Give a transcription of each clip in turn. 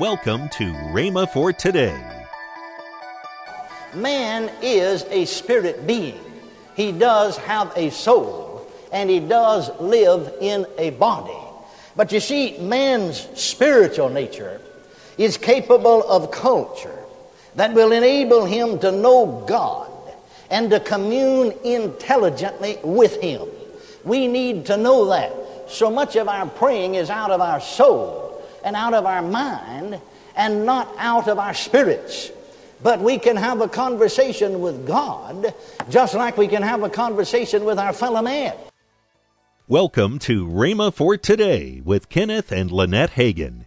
Welcome to Rhema for today. Man is a spirit being. He does have a soul, and he does live in a body. But you see, man's spiritual nature is capable of culture that will enable him to know God and to commune intelligently with him. We need to know that. So much of our praying is out of our soul and out of our mind and not out of our spirits. But we can have a conversation with God just like we can have a conversation with our fellow man. Welcome to Rhema for Today with Kenneth and Lynette Hagin.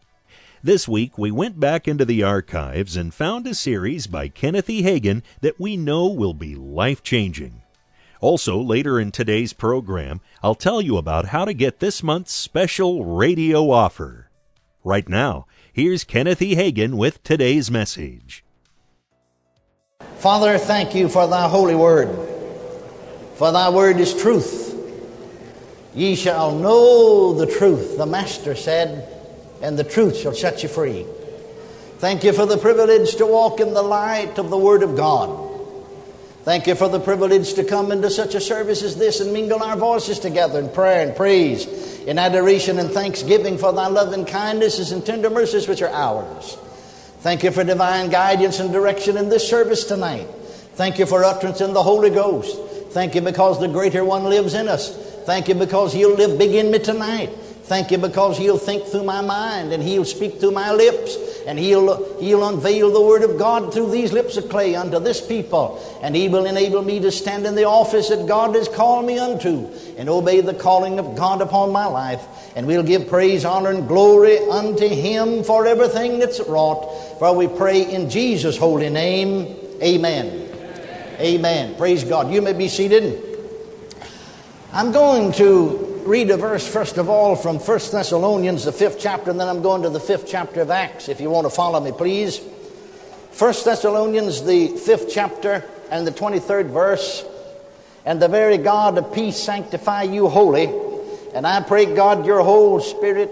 This week we went back into the archives and found a series by Kenneth E. Hagin that we know will be life changing. Also, later in today's program, I'll tell you about how to get this month's special radio offer. Right now, here's Kenneth E. Hagin with today's message. Father, thank you for thy holy word, for thy word is truth. Ye shall know the truth, the Master said, and the truth shall set you free. Thank you for the privilege to walk in the light of the Word of God. Thank you for the privilege to come into such a service as this and mingle our voices together in prayer and praise, in adoration and thanksgiving for thy love and kindnesses and tender mercies which are ours. Thank you for divine guidance and direction in this service tonight. Thank you for utterance in the Holy Ghost. Thank you because the greater one lives in us. Thank you because you'll live big in me tonight. Thank you because He'll think through my mind and He'll speak through my lips and He'll, he'll unveil the Word of God through these lips of clay unto this people. And He will enable me to stand in the office that God has called me unto and obey the calling of God upon my life. And we'll give praise, honor, and glory unto Him for everything that's wrought. For we pray in Jesus' holy name. Amen. Amen. Amen. Praise God. You may be seated. I'm going to read a verse, first of all, from 1 Thessalonians, the fifth chapter, and then I'm going to the fifth chapter of Acts, if you want to follow me, please. 1 Thessalonians, the fifth chapter, and the 23rd verse. And the very God of peace sanctify you wholly. And I pray, God, your whole spirit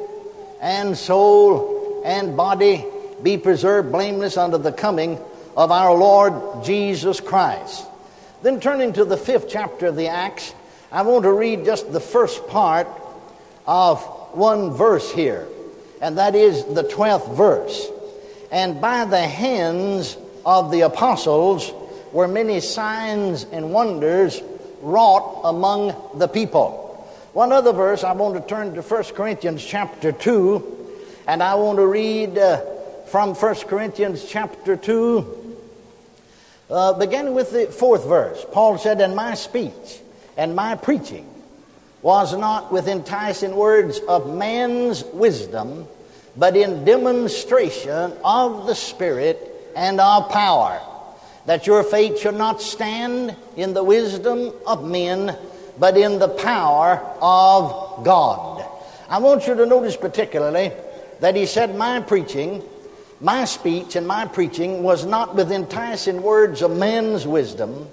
and soul and body be preserved blameless unto the coming of our Lord Jesus Christ. Then turning to the fifth chapter of the Acts, I want to read just the first part of one verse here, and that is the 12th verse. And by the hands of the apostles were many signs and wonders wrought among the people. One other verse, I want to turn to 1 Corinthians chapter 2, and I want to read uh, from 1 Corinthians chapter 2, uh, beginning with the fourth verse. Paul said, In my speech, and my preaching was not with enticing words of man's wisdom, but in demonstration of the Spirit and of power, that your faith should not stand in the wisdom of men, but in the power of God. I want you to notice particularly that he said, My preaching, my speech, and my preaching was not with enticing words of man's wisdom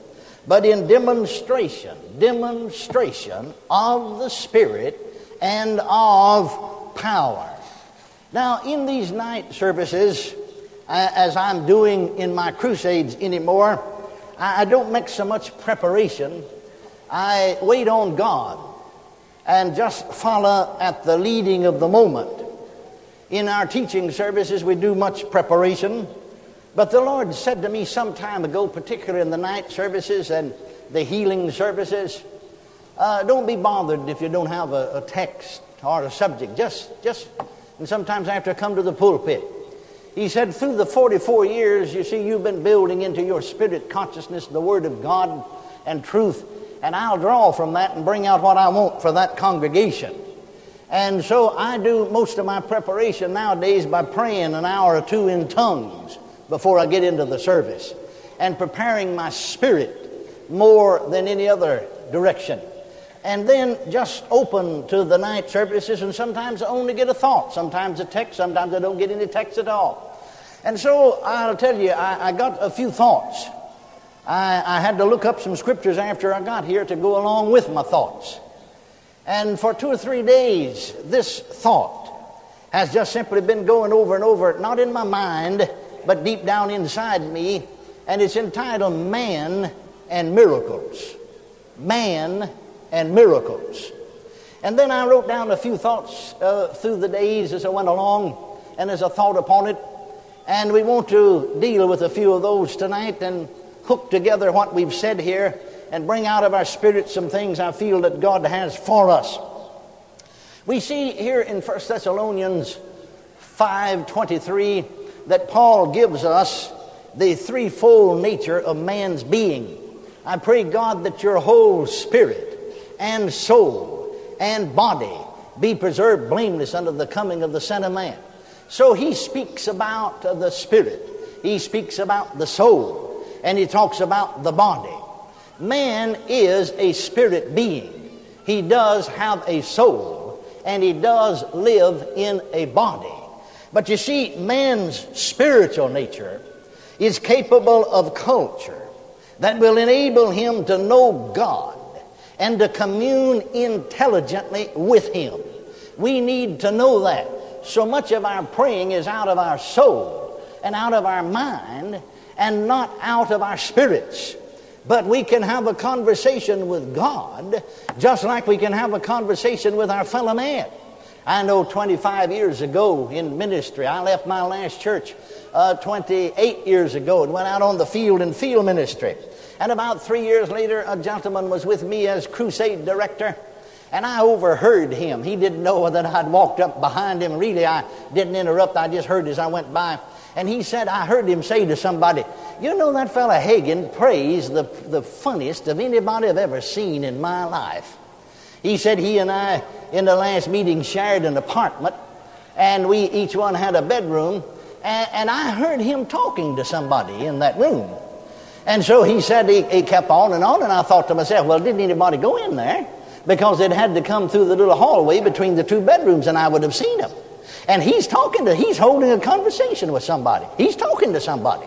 but in demonstration, demonstration of the Spirit and of power. Now, in these night services, as I'm doing in my crusades anymore, I don't make so much preparation. I wait on God and just follow at the leading of the moment. In our teaching services, we do much preparation. But the Lord said to me some time ago, particularly in the night services and the healing services, uh, don't be bothered if you don't have a, a, text or a subject. Just, just, and sometimes I have to come to the pulpit. He said, through the 44 years, you see, you've been building into your spirit consciousness the Word of God and truth, and I'll draw from that and bring out what I want for that congregation. And so I do most of my preparation nowadays by praying an hour or two in tongues before I get into the service and preparing my spirit more than any other direction. And then just open to the night services, and sometimes I only get a thought, sometimes a text, sometimes I don't get any text at all. And so I'll tell you, I, I got a few thoughts. I, I had to look up some scriptures after I got here to go along with my thoughts. And for two or three days, this thought has just simply been going over and over, not in my mind, but deep down inside me, and it's entitled Man and Miracles. Man and Miracles. And then I wrote down a few thoughts uh, through the days as I went along and as I thought upon it. And we want to deal with a few of those tonight and hook together what we've said here and bring out of our spirit some things I feel that God has for us. We see here in 1 Thessalonians 5:23 that Paul gives us the threefold nature of man's being. I pray God that your whole spirit and soul and body be preserved blameless under the coming of the Son of Man. So he speaks about the spirit, he speaks about the soul, and he talks about the body. Man is a spirit being. He does have a soul, and he does live in a body. But you see, man's spiritual nature is capable of culture that will enable him to know God and to commune intelligently with Him. We need to know that. So much of our praying is out of our soul and out of our mind and not out of our spirits. But we can have a conversation with God just like we can have a conversation with our fellow man. I know 25 years ago in ministry, I left my last church uh, 28 years ago and went out on the field in field ministry. And about three years later, a gentleman was with me as crusade director. And I overheard him. He didn't know that I'd walked up behind him. Really, I didn't interrupt. I just heard as I went by. And he said, I heard him say to somebody, You know, that fella Hagin prays the, the funniest of anybody I've ever seen in my life. He said he and I, in the last meeting, shared an apartment, and we each one had a bedroom. And, and I heard him talking to somebody in that room. And so he said he, he kept on and on, and I thought to myself, well, didn't anybody go in there? Because it had to come through the little hallway between the two bedrooms, and I would have seen him. And he's talking to, he's holding a conversation with somebody. He's talking to somebody.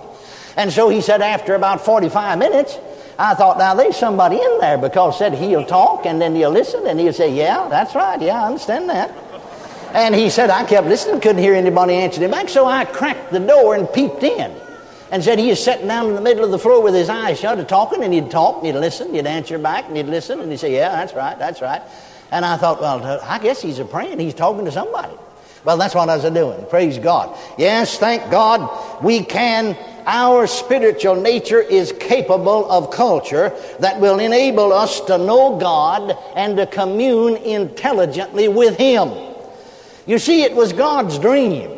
And so he said, after about 45 minutes, I thought, now there's somebody in there because said he'll talk and then he'll listen and he'll say, yeah, that's right, yeah, I understand that. And he said, I kept listening, couldn't hear anybody answering him back, so I cracked the door and peeped in and said he was sitting down in the middle of the floor with his eyes shut, talking, and he'd talk, and he'd listen, he'd answer back, and he'd listen, and he'd say, Yeah, that's right, that's right. And I thought, Well, I guess he's a praying, he's talking to somebody. Well, that's what I was doing. Praise God. Yes, thank God we can. Our spiritual nature is capable of culture that will enable us to know God and to commune intelligently with Him. You see, it was God's dream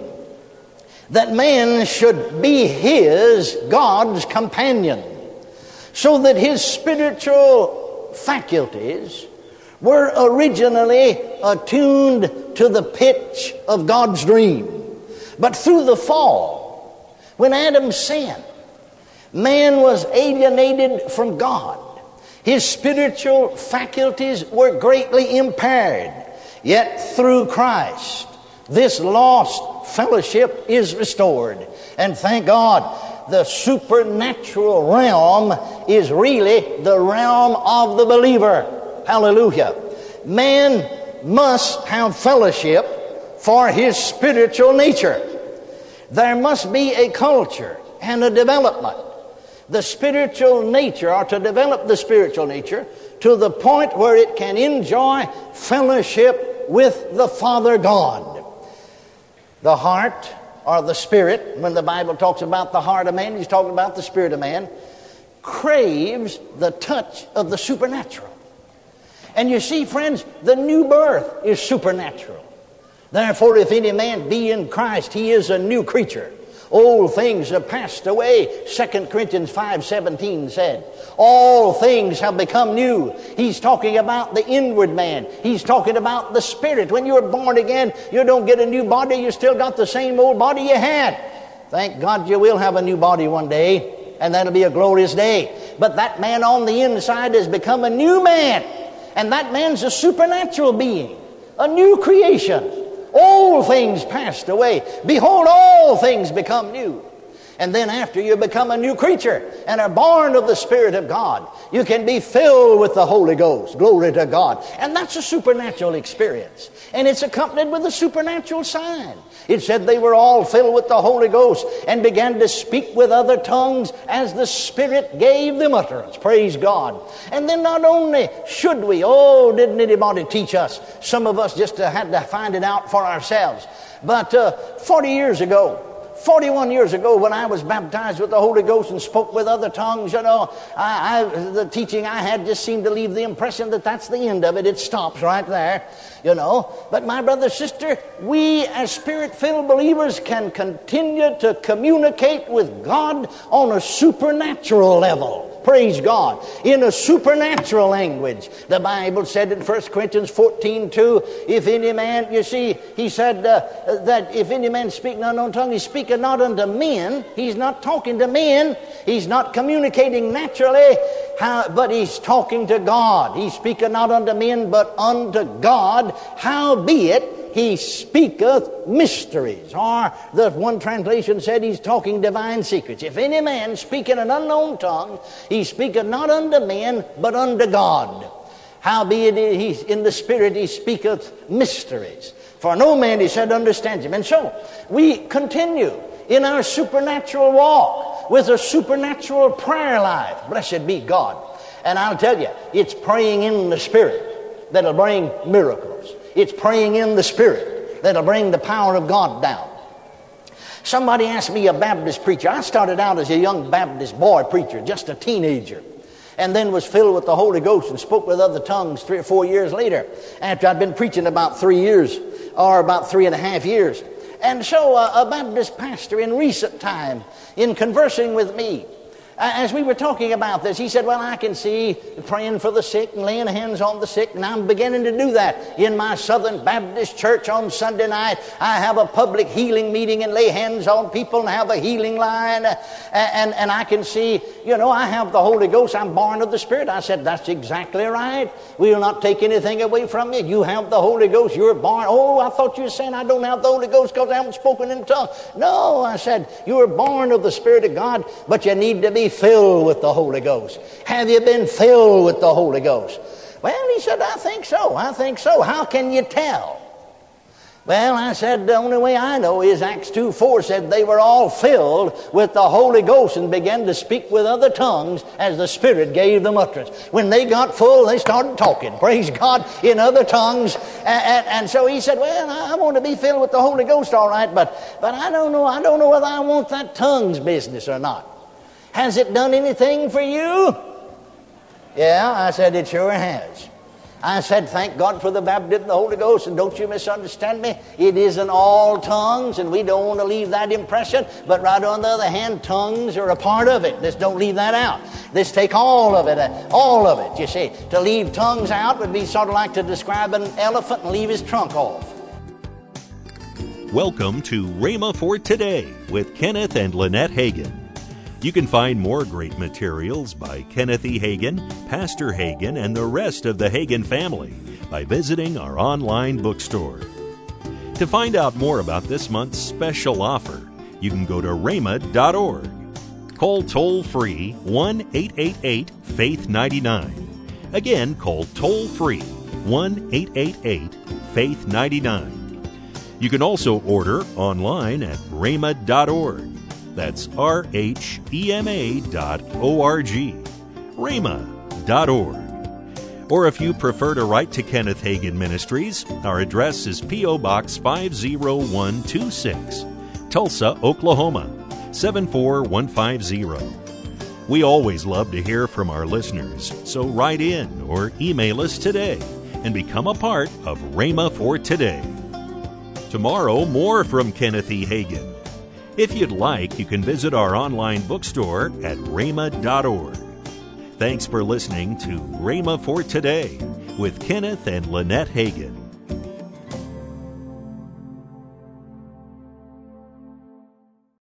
that man should be his, God's companion, so that his spiritual faculties were originally attuned to the pitch of God's dream. But through the fall, when Adam sinned, man was alienated from God. His spiritual faculties were greatly impaired. Yet through Christ, this lost fellowship is restored. And thank God, the supernatural realm is really the realm of the believer. Hallelujah. Man must have fellowship for his spiritual nature. There must be a culture and a development. The spiritual nature, or to develop the spiritual nature, to the point where it can enjoy fellowship with the Father God. The heart or the spirit, when the Bible talks about the heart of man, he's talking about the spirit of man, craves the touch of the supernatural. And you see, friends, the new birth is supernatural. Therefore, if any man be in Christ, he is a new creature. Old things have passed away, 2 Corinthians 5:17 said. All things have become new. He's talking about the inward man. He's talking about the spirit. When you're born again, you don't get a new body, you still got the same old body you had. Thank God you will have a new body one day, and that'll be a glorious day. But that man on the inside has become a new man, and that man's a supernatural being, a new creation. All things passed away. Behold, all things become new. And then after you become a new creature and are born of the Spirit of God, you can be filled with the Holy Ghost. Glory to God. And that's a supernatural experience. And it's accompanied with a supernatural sign. It said they were all filled with the Holy Ghost and began to speak with other tongues as the Spirit gave them utterance. Praise God. And then not only should we, oh, didn't anybody teach us? Some of us just uh, had to find it out for ourselves. But uh, 40 years ago, 41 years ago, when I was baptized with the Holy Ghost and spoke with other tongues, you know, I, I, the teaching I had just seemed to leave the impression that that's the end of it. It stops right there, you know. But my brother, sister, we as spirit filled believers can continue to communicate with God on a supernatural level. Praise God. In a supernatural language. The Bible said in 1 Corinthians 14 2, if any man, you see, he said uh, that if any man speak an unknown tongue, he speaketh not unto men. He's not talking to men. He's not communicating naturally, how, but he's talking to God. He speaketh not unto men, but unto God. Howbeit, he speaketh mysteries. Or the one translation said he's talking divine secrets. If any man speak in an unknown tongue, he speaketh not unto men, but unto God. Howbeit he in the spirit he speaketh mysteries. For no man, he said, understands him. And so we continue in our supernatural walk with a supernatural prayer life. Blessed be God. And I'll tell you, it's praying in the Spirit that'll bring miracles. It's praying in the Spirit that'll bring the power of God down. Somebody asked me, a Baptist preacher. I started out as a young Baptist boy preacher, just a teenager, and then was filled with the Holy Ghost and spoke with other tongues three or four years later, after I'd been preaching about three years, or about three and a half years. And so, uh, a Baptist pastor in recent time, in conversing with me, as we were talking about this, he said, Well, I can see praying for the sick and laying hands on the sick, and I'm beginning to do that in my Southern Baptist church on Sunday night. I have a public healing meeting and lay hands on people and have a healing line. And, and, and I can see, you know, I have the Holy Ghost. I'm born of the Spirit. I said, That's exactly right. We will not take anything away from you. You have the Holy Ghost. You're born. Oh, I thought you were saying I don't have the Holy Ghost because I haven't spoken in tongues. No, I said, You were born of the Spirit of God, but you need to be filled with the Holy Ghost? Have you been filled with the Holy Ghost? Well, he said, I think so. I think so. How can you tell? Well, I said, the only way I know is Acts 2 4 said they were all filled with the Holy Ghost and began to speak with other tongues as the Spirit gave them utterance. When they got full, they started talking, praise God, in other tongues. And, and, and so he said, Well, I want to be filled with the Holy Ghost, all right, but, but I don't know. I don't know whether I want that tongues business or not. Has it done anything for you? Yeah, I said, It sure has. I said, Thank God for the baptism of the Holy Ghost, and don't you misunderstand me. It isn't all tongues, and we don't want to leave that impression. But right on the other hand, tongues are a part of it. Let's don't leave that out. Let's take all of it, uh, all of it, you see. To leave tongues out would be sort of like to describe an elephant and leave his trunk off. Welcome to Rhema for Today with Kenneth and Lynette Hagin. You can find more great materials by Kenneth E. Hagin, Pastor Hagin, and the rest of the Hagin family by visiting our online bookstore. To find out more about this month's special offer, you can go to rhema.org. Call toll free 1 888 Faith 99. Again, call toll free 1 888 Faith 99. You can also order online at rhema.org. That's R H E M A dot O R G. Rhema dot org. Or if you prefer to write to Kenneth Hagin Ministries, our address is P.O. Box 50126, Tulsa, Oklahoma 74150. We always love to hear from our listeners, so write in or email us today and become a part of Rhema for Today. Tomorrow, more from Kenneth E. Hagin. If you'd like, you can visit our online bookstore at rhema.org. Thanks for listening to Rhema for Today with Kenneth and Lynette Hagin.